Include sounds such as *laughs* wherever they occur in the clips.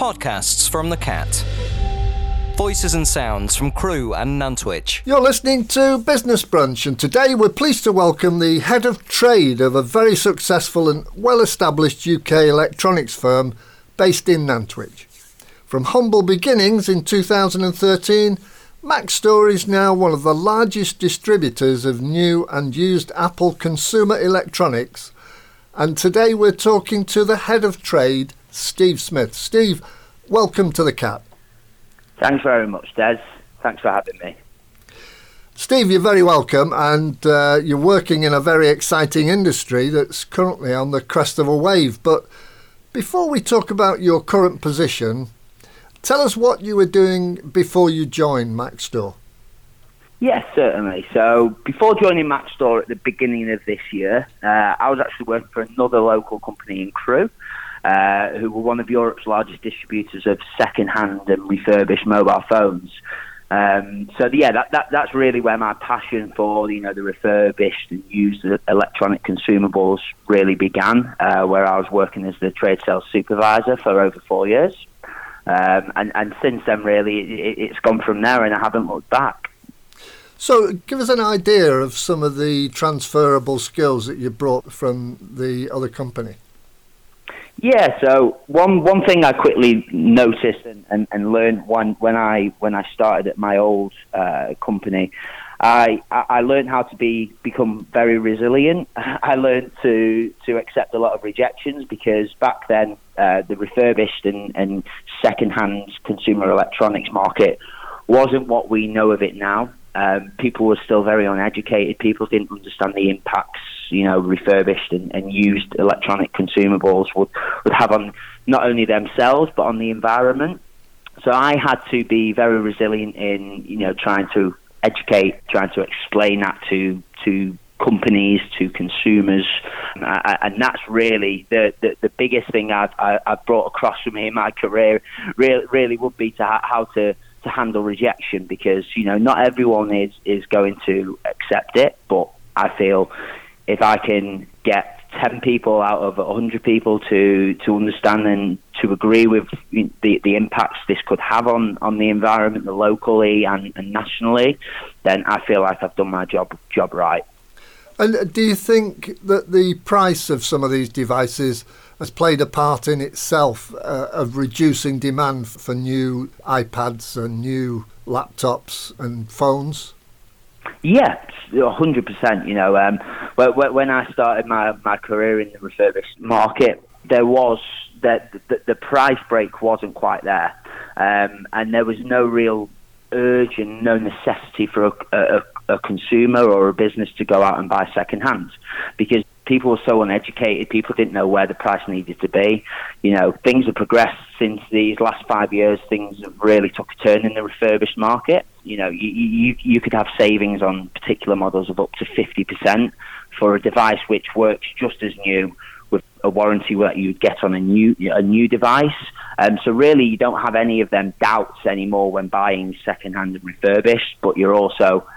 Podcasts from the Cat. Voices and sounds from Crewe and Nantwich. You're listening to Business Brunch, and today we're pleased to welcome the head of trade of a very successful and well established UK electronics firm based in Nantwich. From humble beginnings in 2013, Maxstore is now one of the largest distributors of new and used Apple consumer electronics, and today we're talking to the head of trade, Steve Smith. Steve, welcome to the Cat. Thanks very much, Des. Thanks for having me. Steve, you're very welcome, and uh, you're working in a very exciting industry that's currently on the crest of a wave. But before we talk about your current position, tell us what you were doing before you joined Maxstore. Yes, certainly. So before joining Maxstore at the beginning of this year, uh, I was actually working for another local company in Crewe. Uh, who were one of Europe's largest distributors of second-hand and refurbished mobile phones. Um, so yeah, that, that, that's really where my passion for you know the refurbished and used electronic consumables really began. Uh, where I was working as the trade sales supervisor for over four years, um, and and since then really it, it's gone from there, and I haven't looked back. So, give us an idea of some of the transferable skills that you brought from the other company. Yeah, so one one thing I quickly noticed and, and, and learned when when I when I started at my old uh, company, I I learned how to be become very resilient. *laughs* I learned to to accept a lot of rejections because back then uh, the refurbished and, and second hand consumer electronics market wasn't what we know of it now. Um, people were still very uneducated. People didn't understand the impacts, you know, refurbished and, and used electronic consumables would, would have on not only themselves but on the environment. So I had to be very resilient in, you know, trying to educate, trying to explain that to to companies, to consumers, uh, and that's really the, the, the biggest thing I've, I've brought across from me in my career. Really, really would be to ha- how to to handle rejection because you know not everyone is is going to accept it, but I feel if I can get 10 people out of 100 people to, to understand and to agree with the, the impacts this could have on, on the environment locally and, and nationally, then I feel like I've done my job job right. And do you think that the price of some of these devices has played a part in itself uh, of reducing demand for new iPads and new laptops and phones? Yeah, hundred percent. You know, um, when I started my, my career in the refurbished market, there was that the, the, price break wasn't quite there, um, and there was no real urge and no necessity for a, a, a consumer or a business to go out and buy second hand because people were so uneducated. People didn't know where the price needed to be. You know, things have progressed since these last five years. Things have really took a turn in the refurbished market. You know, you you, you could have savings on particular models of up to fifty percent for a device which works just as new with a warranty that you'd get on a new a new device. Um, so really, you don't have any of them doubts anymore when buying second-hand and refurbished. But you're also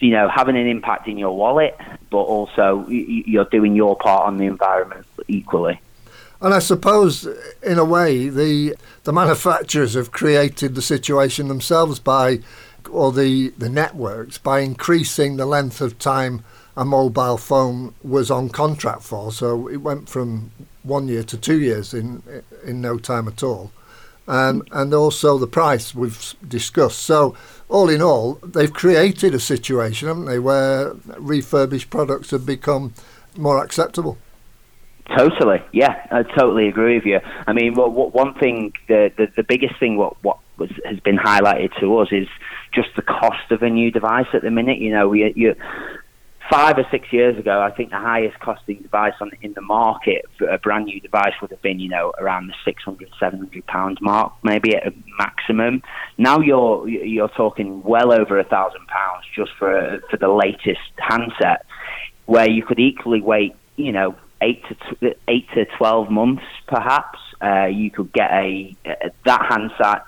you know, having an impact in your wallet, but also you're doing your part on the environment equally. And I suppose, in a way, the the manufacturers have created the situation themselves by, or the the networks by increasing the length of time a mobile phone was on contract for. So it went from one year to two years in in no time at all, um, and also the price we've discussed. So all in all, they've created a situation, haven't they, where refurbished products have become more acceptable. Totally, yeah, I totally agree with you. I mean, what, what, one thing, the, the, the biggest thing, what what was, has been highlighted to us is just the cost of a new device at the minute. You know, we, you, five or six years ago, I think the highest costing device on in the market for a brand new device would have been, you know, around the 600, 700 pounds mark, maybe at a maximum. Now you're you're talking well over a thousand pounds just for for the latest handset, where you could equally wait, you know, eight to eight to twelve months, perhaps. Uh, you could get a, a that handset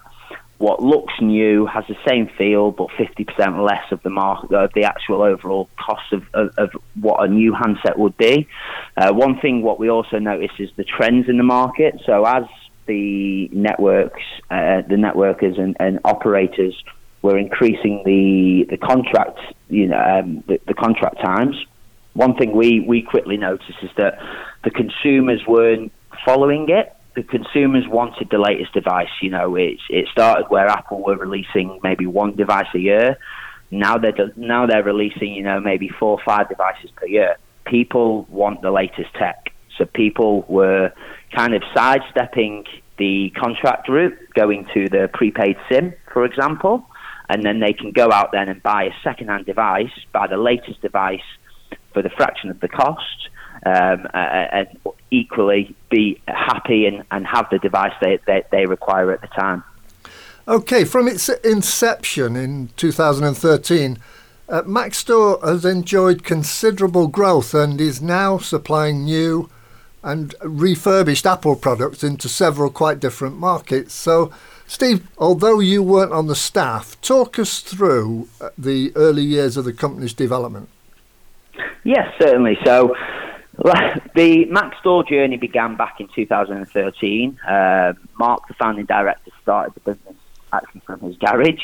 what looks new has the same feel, but 50% less of the market of the actual overall cost of, of, of what a new handset would be. Uh, one thing, what we also notice is the trends in the market. So as the networks, uh, the networkers and, and, operators were increasing the the contract, you know, um, the, the, contract times. One thing we we quickly noticed is that the consumers weren't following it. The consumers wanted the latest device. You know, it it started where Apple were releasing maybe one device a year. Now they're now they're releasing, you know, maybe four or five devices per year. People want the latest tech, so people were kind of sidestepping the contract route, going to the prepaid SIM, for example, and then they can go out then and buy a second-hand device, buy the latest device for the fraction of the cost, um, and equally be happy and, and have the device they, they, they require at the time. Okay, from its inception in 2013, uh, has enjoyed considerable growth and is now supplying new and refurbished Apple products into several quite different markets. So, Steve, although you weren't on the staff, talk us through uh, the early years of the company's development. Yes, certainly. So, *laughs* the Mac Store journey began back in 2013. Uh, Mark, the founding director, started the business actually from his garage,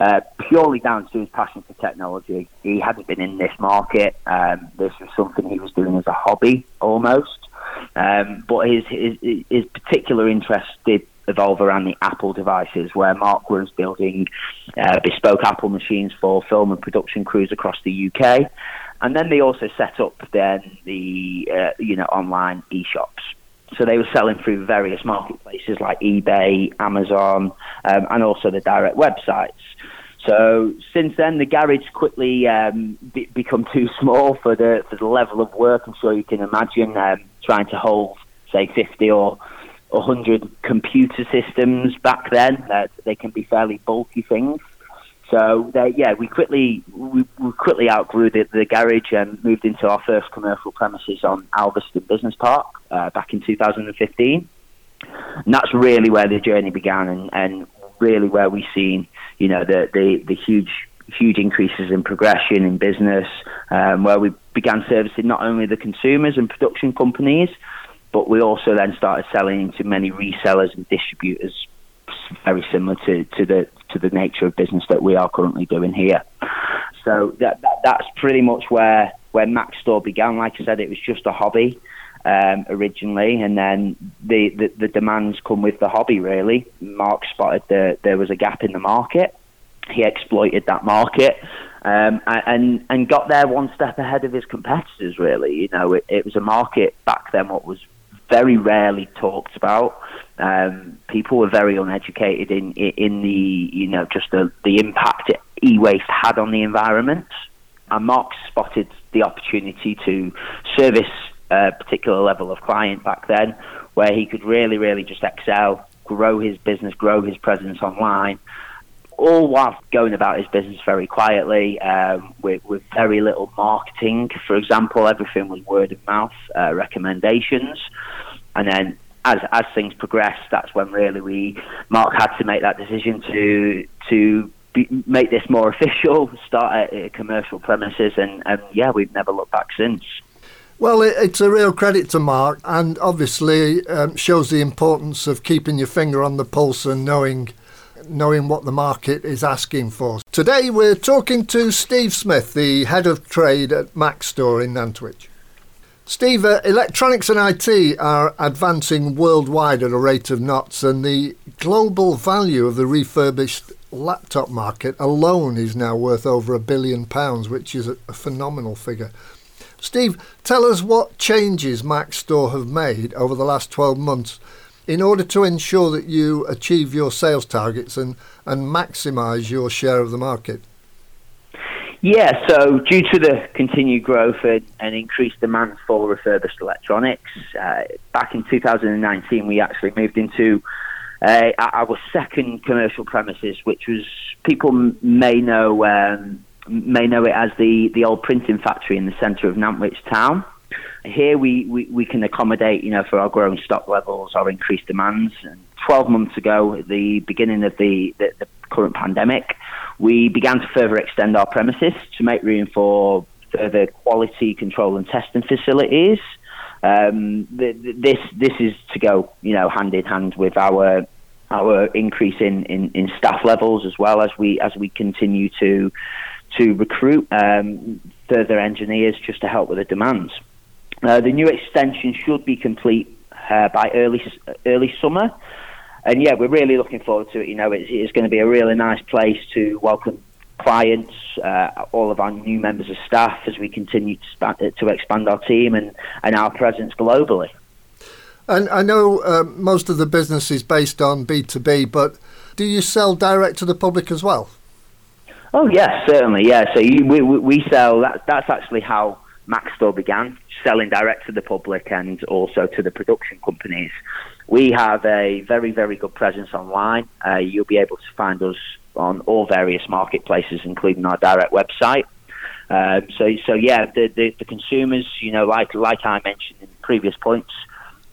uh, purely down to his passion for technology. He hadn't been in this market. Um, this was something he was doing as a hobby almost. Um, but his, his, his particular interest did evolve around the Apple devices, where Mark was building uh, bespoke Apple machines for film and production crews across the UK, and then they also set up then the uh, you know online e-shops. So they were selling through various marketplaces like eBay, Amazon, um, and also the direct websites. So since then, the garage quickly um, be- become too small for the for the level of work. I'm sure you can imagine um, trying to hold, say, 50 or 100 computer systems back then. Uh, they can be fairly bulky things. So they, yeah, we quickly we, we quickly outgrew the, the, garage and moved into our first commercial premises on Alvaston Business Park uh, back in 2015. And that's really where the journey began, and, and really where we've seen, you know, the the, the huge huge increases in progression in business, um, where we began servicing not only the consumers and production companies, but we also then started selling into many resellers and distributors, very similar to, to the to the nature of business that we are currently doing here. So that, that that's pretty much where where Max Store began. Like I said, it was just a hobby um, originally, and then the, the, the demands come with the hobby. Really, Mark spotted that there was a gap in the market. He exploited that market. Um, and and got there one step ahead of his competitors. Really, you know, it, it was a market back then what was very rarely talked about. Um, people were very uneducated in in the you know just the the impact e-waste had on the environment. And Mark spotted the opportunity to service a particular level of client back then, where he could really, really just excel, grow his business, grow his presence online, all while going about his business very quietly um, with, with, very little marketing. For example, everything was word of mouth uh, recommendations, and then as as things progressed, that's when really we Mark had to make that decision to to be, make this more *laughs* official, start at, commercial premises, and, and yeah, we've never looked back since. Well, it's a real credit to Mark, and obviously um, shows the importance of keeping your finger on the pulse and knowing knowing what the market is asking for. Today, we're talking to Steve Smith, the head of trade at Maxstore in Nantwich. Steve, uh, electronics and IT are advancing worldwide at a rate of knots, and the global value of the refurbished laptop market alone is now worth over a billion pounds, which is a, a phenomenal figure. Steve, tell us what changes Maxstore have made over the last 12 months in order to ensure that you achieve your sales targets and, and maximise your share of the market. Yeah, so due to the continued growth and, and increased demand for refurbished electronics, uh, back in 2019 we actually moved into uh, our second commercial premises, which was people may know um, may know it as the the old printing factory in the centre of Nantwich town. Here we, we, we can accommodate, you know, for our growing stock levels, our increased demands. And 12 months ago, at the beginning of the, the, the current pandemic, we began to further extend our premises to make room for further quality control and testing facilities. Um, this this is to go, you know, hand in hand with our our increase in, in, in staff levels as well as we as we continue to to recruit um, further engineers just to help with the demands. Uh, the new extension should be complete uh, by early early summer, and yeah, we're really looking forward to it. You know, it's, it's going to be a really nice place to welcome clients, uh, all of our new members of staff as we continue to, span- to expand our team and, and our presence globally. And I know uh, most of the business is based on B2B, but do you sell direct to the public as well? Oh, yes, certainly, yeah. So you, we, we sell, that, that's actually how Maxstore began, selling direct to the public and also to the production companies. We have a very, very good presence online. Uh, you'll be able to find us on all various marketplaces, including our direct website. Um, so, so yeah, the, the, the consumers, you know, like like I mentioned in previous points,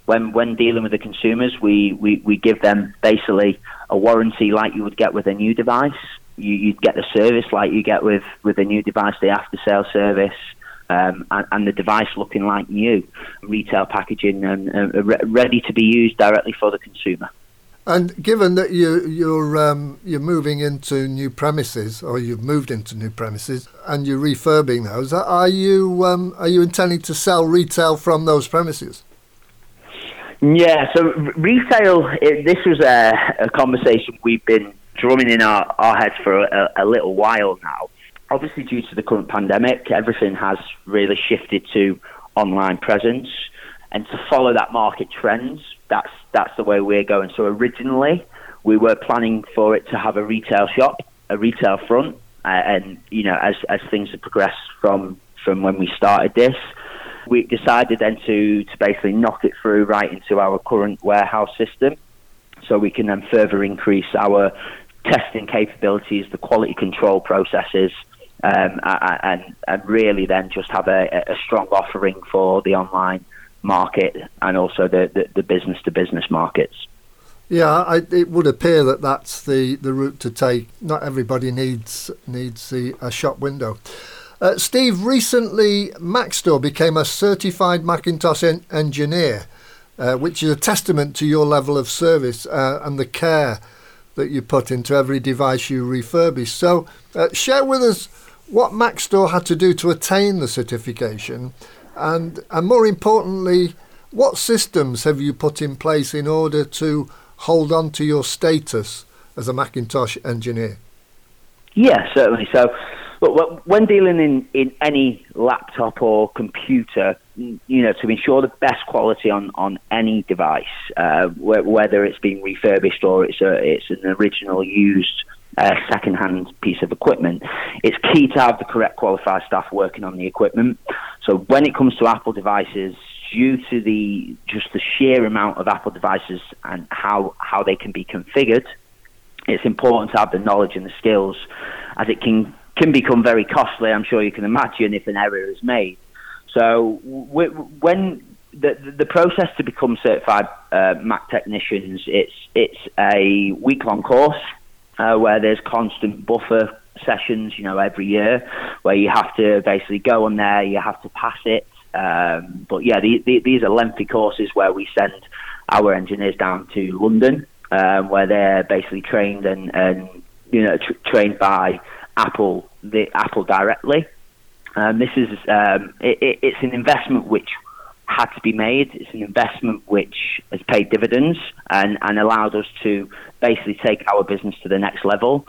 when when dealing with the consumers, we, we, we give them basically a warranty like you would get with a new device. You, you'd get the service like you get with, with a new device, the after sale service, um, and, and, the device looking like new, retail packaging and uh, re- ready to be used directly for the consumer. And given that you, you're um, you're moving into new premises, or you've moved into new premises, and you're refurbing those, are you um, are you intending to sell retail from those premises? Yeah, so retail. It, this was a, a, conversation we've been drumming in our, our heads for a, a, little while now. Obviously, due to the current pandemic, everything has really shifted to online presence, and to follow that market trends, that's that's the way we're going. So originally, we were planning for it to have a retail shop, a retail front, uh, and you know, as as things have progressed from from when we started this we decided then to, to basically knock it through right into our current warehouse system so we can then further increase our testing capabilities, the quality control processes, um, and, and really then just have a, a strong offering for the online market and also the, the, business to business markets. Yeah, I, it would appear that that's the, the route to take. Not everybody needs needs the, a shop window. Uh, Steve, recently Maxstore became a certified Macintosh en- engineer, uh, which is a testament to your level of service uh, and the care that you put into every device you refurbish. So, uh, share with us what Maxstore had to do to attain the certification, and, and more importantly, what systems have you put in place in order to hold on to your status as a Macintosh engineer? Yeah, certainly. So, but when dealing in, in any laptop or computer, you know, to ensure the best quality on, on any device, uh, whether it's being refurbished or it's a, it's an original used uh, second-hand piece of equipment, it's key to have the correct qualified staff working on the equipment. So when it comes to Apple devices, due to the just the sheer amount of Apple devices and how how they can be configured, it's important to have the knowledge and the skills, as it can can become very costly. I'm sure you can imagine if an error is made. So when the the process to become certified uh, Mac technicians, it's it's a week long course uh, where there's constant buffer sessions, you know, every year where you have to basically go on there, you have to pass it. Um, but yeah, the, the, these are lengthy courses where we send our engineers down to London, um, where they're basically trained and, and you know tr- trained by Apple the Apple directly. Um, this is um, it, it, it's an investment which had to be made. It's an investment which has paid dividends and, and allowed us to basically take our business to the next level.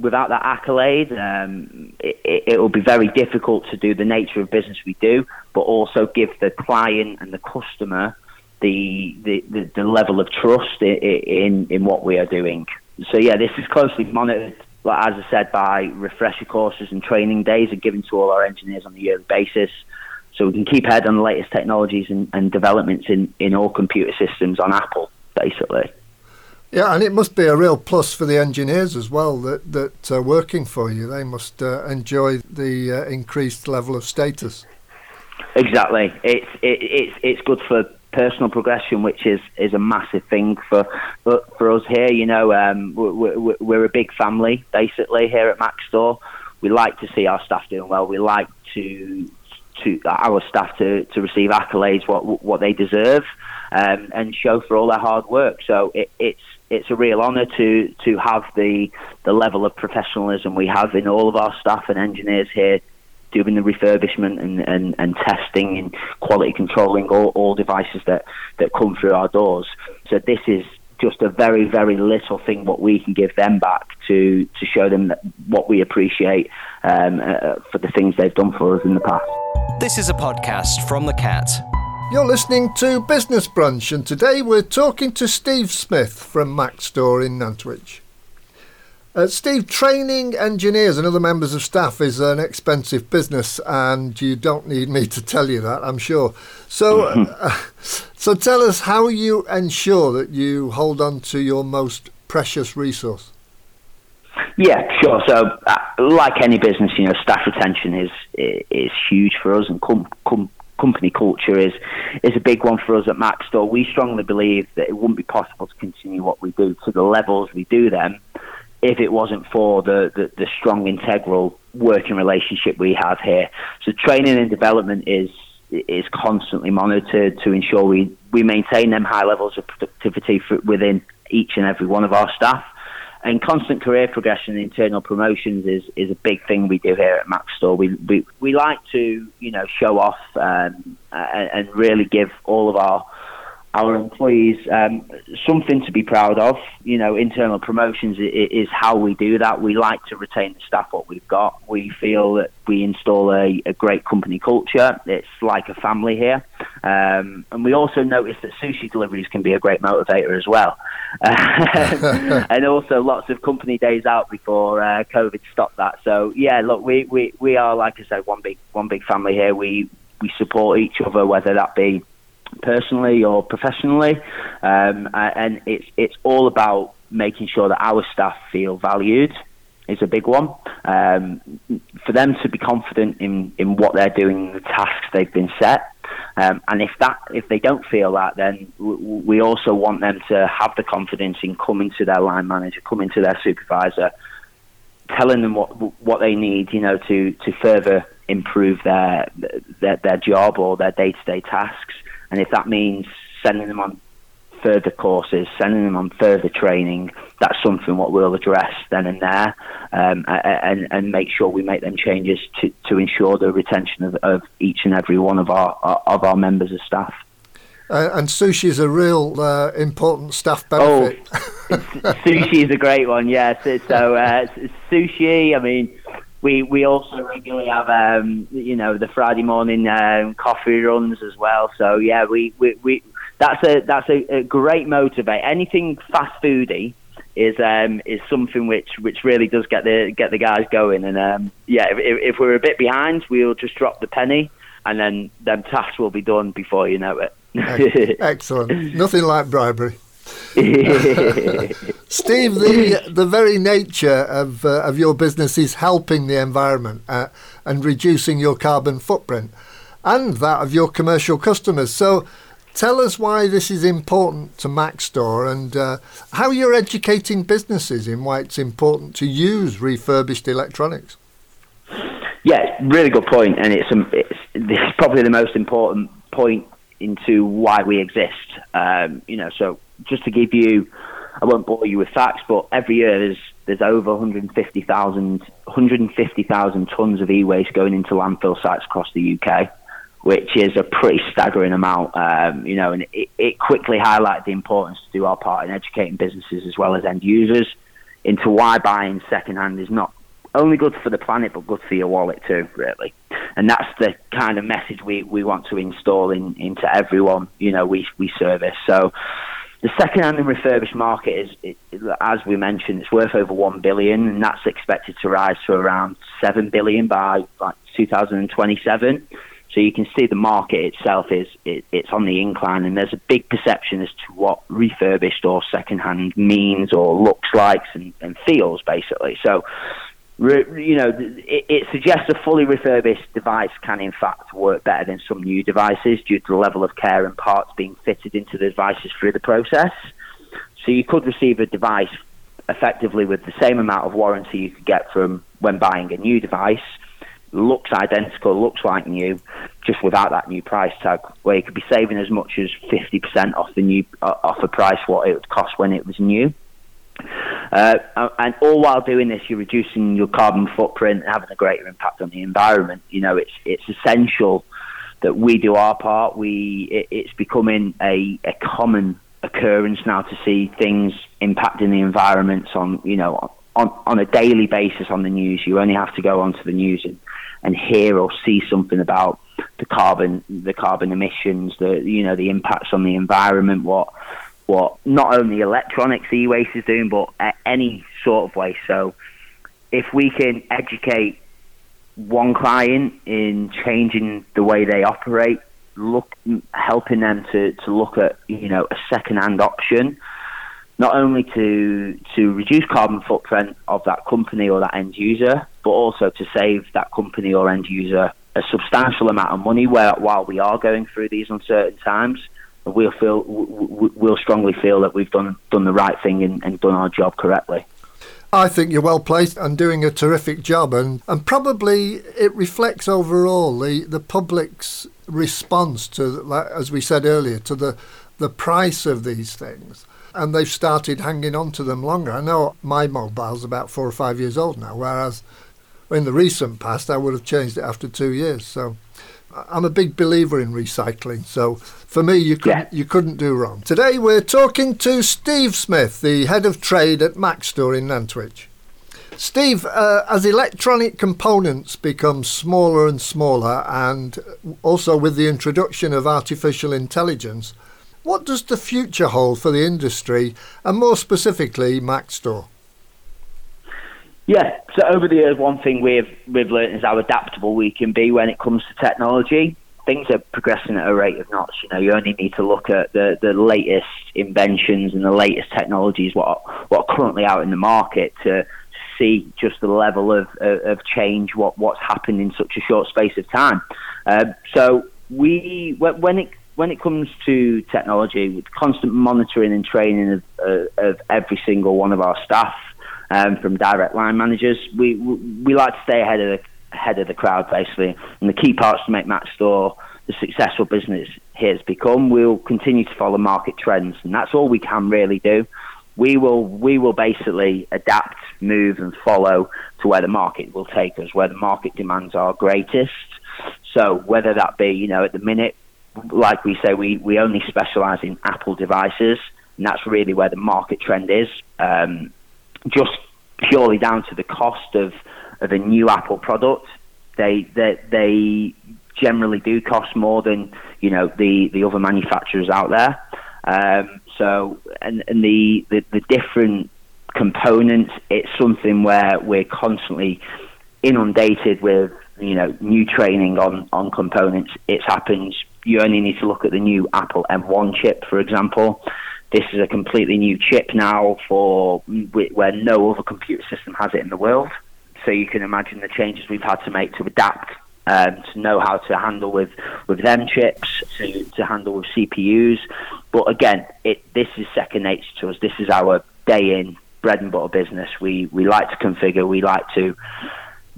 Without that accolade, um, it, will be very difficult to do the nature of business we do, but also give the client and the customer the the, the, the level of trust in, in in what we are doing. So yeah, this is closely monitored as I said, by refresher courses and training days are given to all our engineers on a yearly basis. So we can keep ahead on the latest technologies and, and developments in, in all computer systems on Apple, basically. Yeah, and it must be a real plus for the engineers as well that that are working for you. They must uh, enjoy the uh, increased level of status. Exactly, it's it, it's it's good for personal progression, which is is a massive thing for for, for us here. You know, um, we're, we're a big family basically here at Maxstore. We like to see our staff doing well. We like to to our staff to, to receive accolades what what they deserve um, and show for all their hard work. So it, it's it's a real honour to to have the the level of professionalism we have in all of our staff and engineers here doing the refurbishment and, and, and testing and quality controlling all, all devices that, that come through our doors. So this is just a very, very little thing what we can give them back to, to show them what we appreciate um, uh, for the things they've done for us in the past. This is a podcast from The Cat. You're listening to Business Brunch, and today we're talking to Steve Smith from Mac Store in Nantwich. Uh, Steve, training engineers and other members of staff is an expensive business, and you don't need me to tell you that, I'm sure. So, *laughs* uh, so tell us how you ensure that you hold on to your most precious resource. Yeah, sure. So, uh, like any business, you know, staff retention is is huge for us, and com- com- company culture is is a big one for us at Maxstore. We strongly believe that it wouldn't be possible to continue what we do to the levels we do them if it wasn't for the, the, the strong integral working relationship we have here. So training and development is is constantly monitored to ensure we, we maintain them high levels of productivity for, within each and every one of our staff. And constant career progression and internal promotions is, is a big thing we do here at Maxstore. We, we, we like to, you know, show off um, and, and really give all of our our employees um, something to be proud of. You know, internal promotions is how we do that. We like to retain the staff what we've got. We feel that we install a, a great company culture. It's like a family here, um, and we also noticed that sushi deliveries can be a great motivator as well. *laughs* and also lots of company days out before uh, COVID stopped that. So yeah, look, we, we, we are like I said, one big one big family here. We we support each other, whether that be personally or professionally, um, and it's it's all about making sure that our staff feel valued is a big one. Um, for them to be confident in, in what they're doing, the tasks they've been set. Um, and if that if they don't feel that, then we also want them to have the confidence in coming to their line manager, coming to their supervisor, telling them what what they need, you know, to to further improve their their, their job or their day to day tasks. And if that means sending them on further courses, sending them on further training, that's something what we'll address then and there, um, and and make sure we make them changes to, to ensure the retention of, of each and every one of our of our members of staff. Uh, and sushi is a real uh, important staff benefit. Oh, *laughs* sushi is a great one, yes. So uh, sushi, I mean, we we also regularly have um, you know the Friday morning um, coffee runs as well. So yeah, we, we, we that's a that's a, a great motivate. Anything fast foody is um, is something which which really does get the get the guys going. And um, yeah, if, if we're a bit behind, we'll just drop the penny, and then them tasks will be done before you know it. *laughs* Excellent. Nothing like bribery. *laughs* Steve, the the very nature of uh, of your business is helping the environment uh, and reducing your carbon footprint, and that of your commercial customers. So, tell us why this is important to Maxstore and uh, how you're educating businesses in why it's important to use refurbished electronics. Yeah, really good point, and it's, um, it's probably the most important point into why we exist. Um, you know, so just to give you, I won't bore you with facts, but every year there's there's over 150,000 150,000 tons of e-waste going into landfill sites across the UK, which is a pretty staggering amount. Um, you know, and it, it quickly highlighted the importance to do our part in educating businesses as well as end users into why buying secondhand is not only good for the planet but good for your wallet too, really. And that's the kind of message we, we want to install in, into everyone, you know, we we service. So the second-hand and refurbished market is, it, as we mentioned, it's worth over one billion, and that's expected to rise to around seven billion by like 2027. So you can see the market itself is it, it's on the incline, and there's a big perception as to what refurbished or second-hand means or looks like and, and feels, basically. So you know, it, it, suggests a fully refurbished device can in fact work better than some new devices due to the level of care and parts being fitted into the devices through the process. So you could receive a device effectively with the same amount of warranty you could get from when buying a new device, looks identical, looks like new, just without that new price tag, where you could be saving as much as 50% off the new uh, off the price what it would cost when it was new. Uh, and all while doing this, you're reducing your carbon footprint and having a greater impact on the environment. You know, it's it's essential that we do our part. We it, it's becoming a, a common occurrence now to see things impacting the environment on you know on on a daily basis on the news. You only have to go onto the news and, and hear or see something about the carbon the carbon emissions, the you know the impacts on the environment, what what not only electronics e-waste is doing, but any sort of waste. So if we can educate one client in changing the way they operate, look helping them to, to look at you know a second hand option, not only to to reduce carbon footprint of that company or that end user, but also to save that company or end user a substantial amount of money where, while we are going through these uncertain times we'll feel we'll strongly feel that we've done done the right thing and, and done our job correctly. I think you're well placed and doing a terrific job, and, and probably it reflects overall the, the public's response to, as we said earlier, to the, the price of these things. And they've started hanging on to them longer. I know my mobile's about four or five years old now, whereas in the recent past I would have changed it after two years. So I'm a big believer in recycling. So for me, you couldn't yeah. you couldn't do wrong. Today we're talking to Steve Smith, the head of trade at Maxstore in Nantwich. Steve, uh, as electronic components become smaller and smaller, and also with the introduction of artificial intelligence, what does the future hold for the industry, and more specifically, Maxstore? Yeah, so over the years, one thing we've we've learned is how adaptable we can be when it comes to technology. Things are progressing at a rate of knots. You know, you only need to look at the, the latest inventions and the latest technologies what what are currently out in the market to see just the level of of change what what's happened in such a short space of time. Uh, so we when it when it comes to technology, with constant monitoring and training of, uh, of every single one of our staff um, from direct line managers. We, we, we like to stay ahead of the ahead of the crowd basically, and the key parts to make Maxstore the successful business it has become. We'll continue to follow market trends, and that's all we can really do. We will we will basically adapt, move, and follow to where the market will take us, where the market demands are greatest. So whether that be, you know, at the minute, like we say, we, we only specialise in Apple devices, and that's really where the market trend is. Um, just purely down to the cost of, of a new Apple product. They, they they generally do cost more than you know the, the other manufacturers out there. Um, so and, and the, the, the different components, it's something where we're constantly inundated with you know new training on on components. It's happened. You only need to look at the new Apple M1 chip, for example. This is a completely new chip now for where no other computer system has it in the world. So you can imagine the changes we've had to make to adapt um, to know how to handle with, with them chips, to, to handle with CPUs. But again, it this is second nature to us. This is our day in bread and butter business. We we like to configure. We like to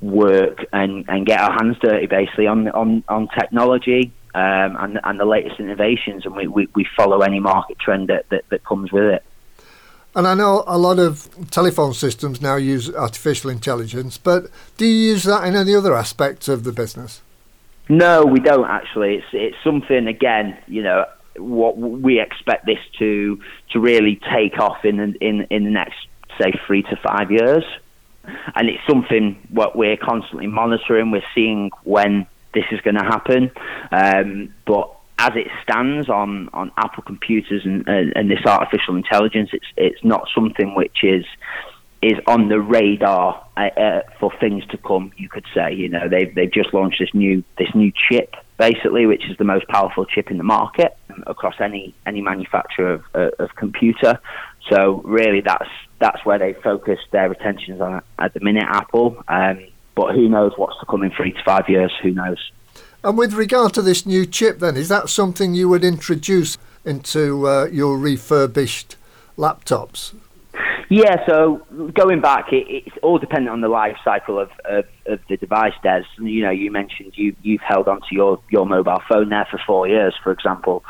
work and, and get our hands dirty basically on on, on technology um, and, and the latest innovations, and we, we, we follow any market trend that, that, that comes with it. And I know a lot of telephone systems now use artificial intelligence, but do you use that in any other aspects of the business? No, we don't actually. It's it's something again, you know, what we expect this to to really take off in in in the next say three to five years, and it's something what we're constantly monitoring. We're seeing when this is going to happen. Um, but as it stands on, on Apple computers and, and, and, this artificial intelligence, it's it's not something which is is on the radar uh, uh, for things to come. You could say, you know, they've they've just launched this new this new chip, basically, which is the most powerful chip in the market across any any manufacturer of, uh, of computer. So really, that's that's where they focus their attentions on at the minute, Apple. Um, but who knows what's to come in three to five years? Who knows? And with regard to this new chip, then, is that something you would introduce into uh, your refurbished laptops? Yeah, so going back, it, it's all dependent on the life cycle of, of, of, the device, Des. You know, you mentioned you, you've held onto your, your mobile phone there for four years, for example.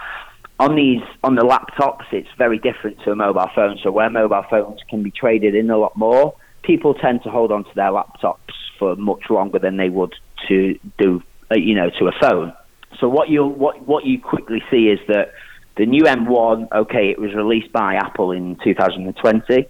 On these, on the laptops, it's very different to a mobile phone. So where mobile phones can be traded in a lot more, people tend to hold on to their laptops for much longer than they would to do, uh, you know, to a phone. So what you what what you quickly see is that the new M1, okay, it was released by Apple in 2020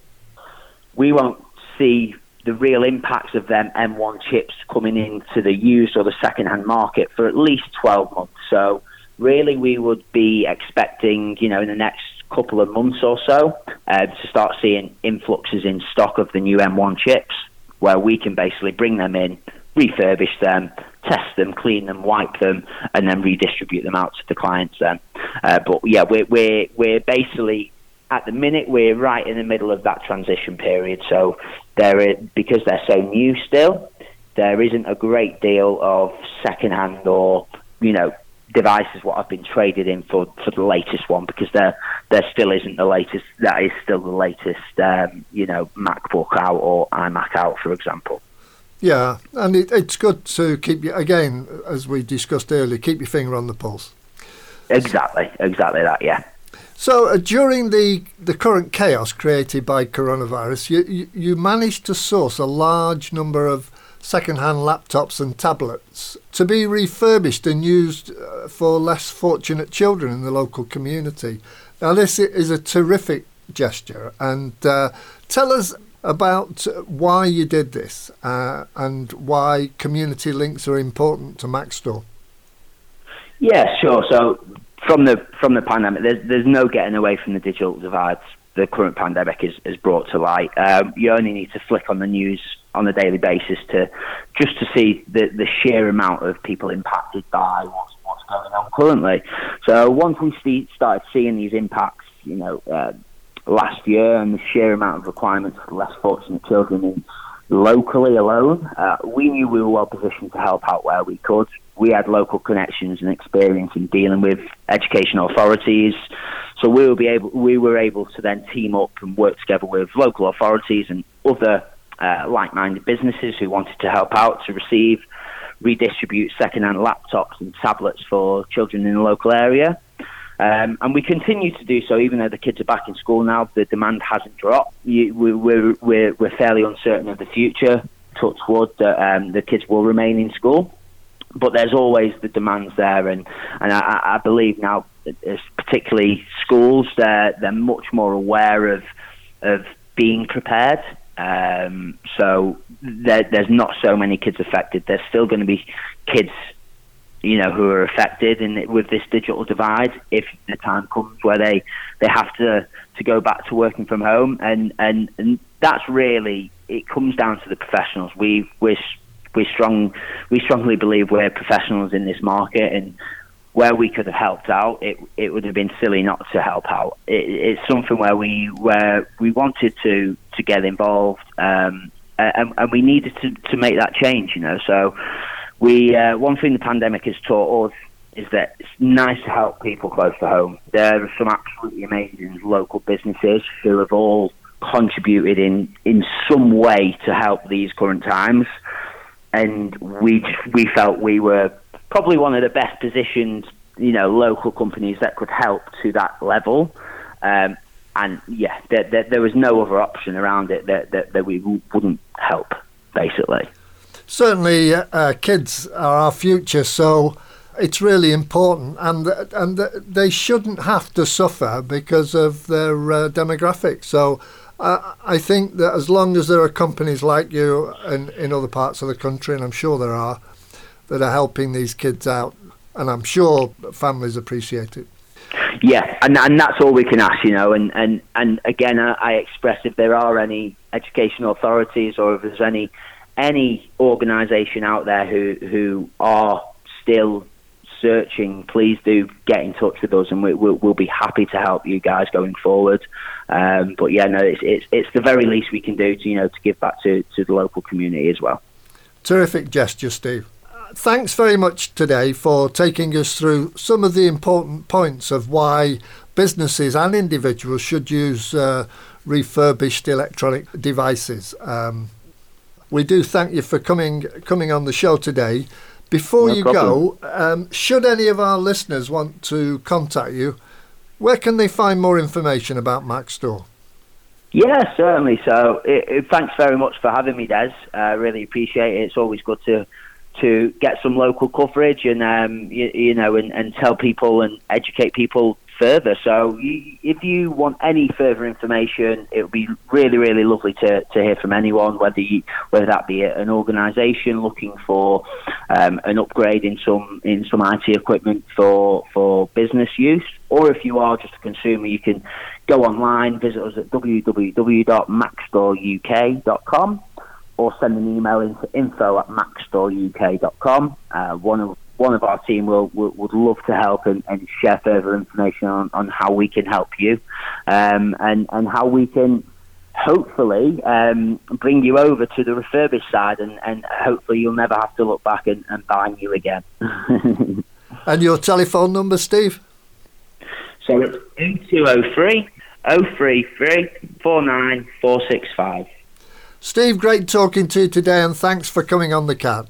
we won't see the real impacts of them M1 chips coming into the used or the second-hand market for at least 12 months. So really, we would be expecting, you know, in the next couple of months or so, uh, to start seeing influxes in stock of the new M1 chips, where we can basically bring them in, refurbish them, test them, clean them, wipe them, and then redistribute them out to the clients. Then, uh, but yeah, we're we're we're basically at the minute we're right in the middle of that transition period. So there, is, because they're so new still, there isn't a great deal of second-hand or you know devices what I've been traded in for for the latest one because there there still isn't the latest. That is still the latest, um, you know, MacBook out or iMac out, for example. Yeah, and it, it's good to keep you again, as we discussed earlier, keep your finger on the pulse. Exactly, exactly that. Yeah. So uh, during the, the current chaos created by coronavirus, you, you, you managed to source a large number of second-hand laptops and tablets to be refurbished and used uh, for less fortunate children in the local community. Now, this is a terrific gesture, and uh, tell us about why you did this uh, and why community links are important to Macstore. Yeah, sure. So from the from the pandemic, there's there's no getting away from the digital divide the current pandemic is, has brought to light. Um, you only need to flick on the news on a daily basis to just to see the the sheer amount of people impacted by what's what's going on currently. So once we see, started seeing these impacts, you know, uh, last year and the sheer amount of requirements for less fortunate children in locally alone, uh, we knew we were well positioned to help out where we could. We had local connections and experience in dealing with educational authorities, so we will be able we were able to then team up and work together with local authorities and other uh, like-minded businesses who wanted to help out to receive, redistribute second-hand laptops and tablets for children in the local area. Um, and we continue to do so, even though the kids are back in school now. The demand hasn't dropped. You, we're, we're, we're fairly uncertain of the future. Wood that um, the kids will remain in school, but there's always the demands there, and and I, I believe now, particularly schools, they're they're much more aware of of being prepared. Um, so there, there's not so many kids affected. There's still going to be kids you know, who are affected in with this digital divide if the time comes where they, they have to, to go back to working from home. And, and, and that's really, it comes down to the professionals. We, we're, we strong, we strongly believe we're professionals in this market and where we could have helped out, it, it would have been silly not to help out. It, it's something where we, where we wanted to, to get involved, um, and, and we needed to, to make that change, you know, so, we uh, one thing the pandemic has taught us is that it's nice to help people close to home. There are some absolutely amazing local businesses who have all contributed in in some way to help these current times, and we we felt we were probably one of the best positioned, you know, local companies that could help to that level. Um, and yeah, there, there, there, was no other option around it that, that, that we wouldn't help, basically certainly uh, kids are our future, so it's really important, and and they shouldn't have to suffer because of their uh, demographics. So. Uh, I think that as long as there are companies like you in, in other parts of the country, and I'm sure there are, that are helping these kids out, and I'm sure families appreciate it. Yeah, and and that's all we can ask, you know. And and and again, I, I express if there are any education authorities or if there's any any organisation out there who who are still searching, please do get in touch with us, and we, will we'll be happy to help you guys going forward. Um, but yeah, no, it's, it's it's the very least we can do to you know to give back to to the local community as well. Terrific gesture, Steve. Thanks very much today for taking us through some of the important points of why businesses and individuals should use uh, refurbished electronic devices. Um, we do thank you for coming coming on the show today. Before No you problem. go, um, should any of our listeners want to contact you, where can they find more information about Mac Store? Yeah, certainly. So, it, it, thanks very much for having me, Des. I really appreciate it. It's always good to to get some local coverage and um, you, you know and, and tell people and educate people further. So, you, if you want any further information, it would be really, really lovely to, to hear from anyone, whether you, whether that be an organisation looking for um, an upgrade in some in some IT equipment for for business use, or if you are just a consumer, you can go online, visit us at www.maxstoreuk.com or send an email into info at maxstoreuk.com. Uh, one of one of our team will, will would love to help and, and share further information on, on how we can help you um, and and how we can hopefully um, bring you over to the refurbished side and, and hopefully you'll never have to look back and, and buy new again. *laughs* And your telephone number, Steve? so it's 0203 033 49465. Steve, great talking to you today, and thanks for coming on the cat.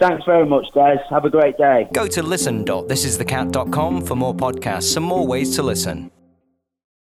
Thanks very much, guys. Have a great day. Go to listen.thisisthecat.com for more podcasts and more ways to listen.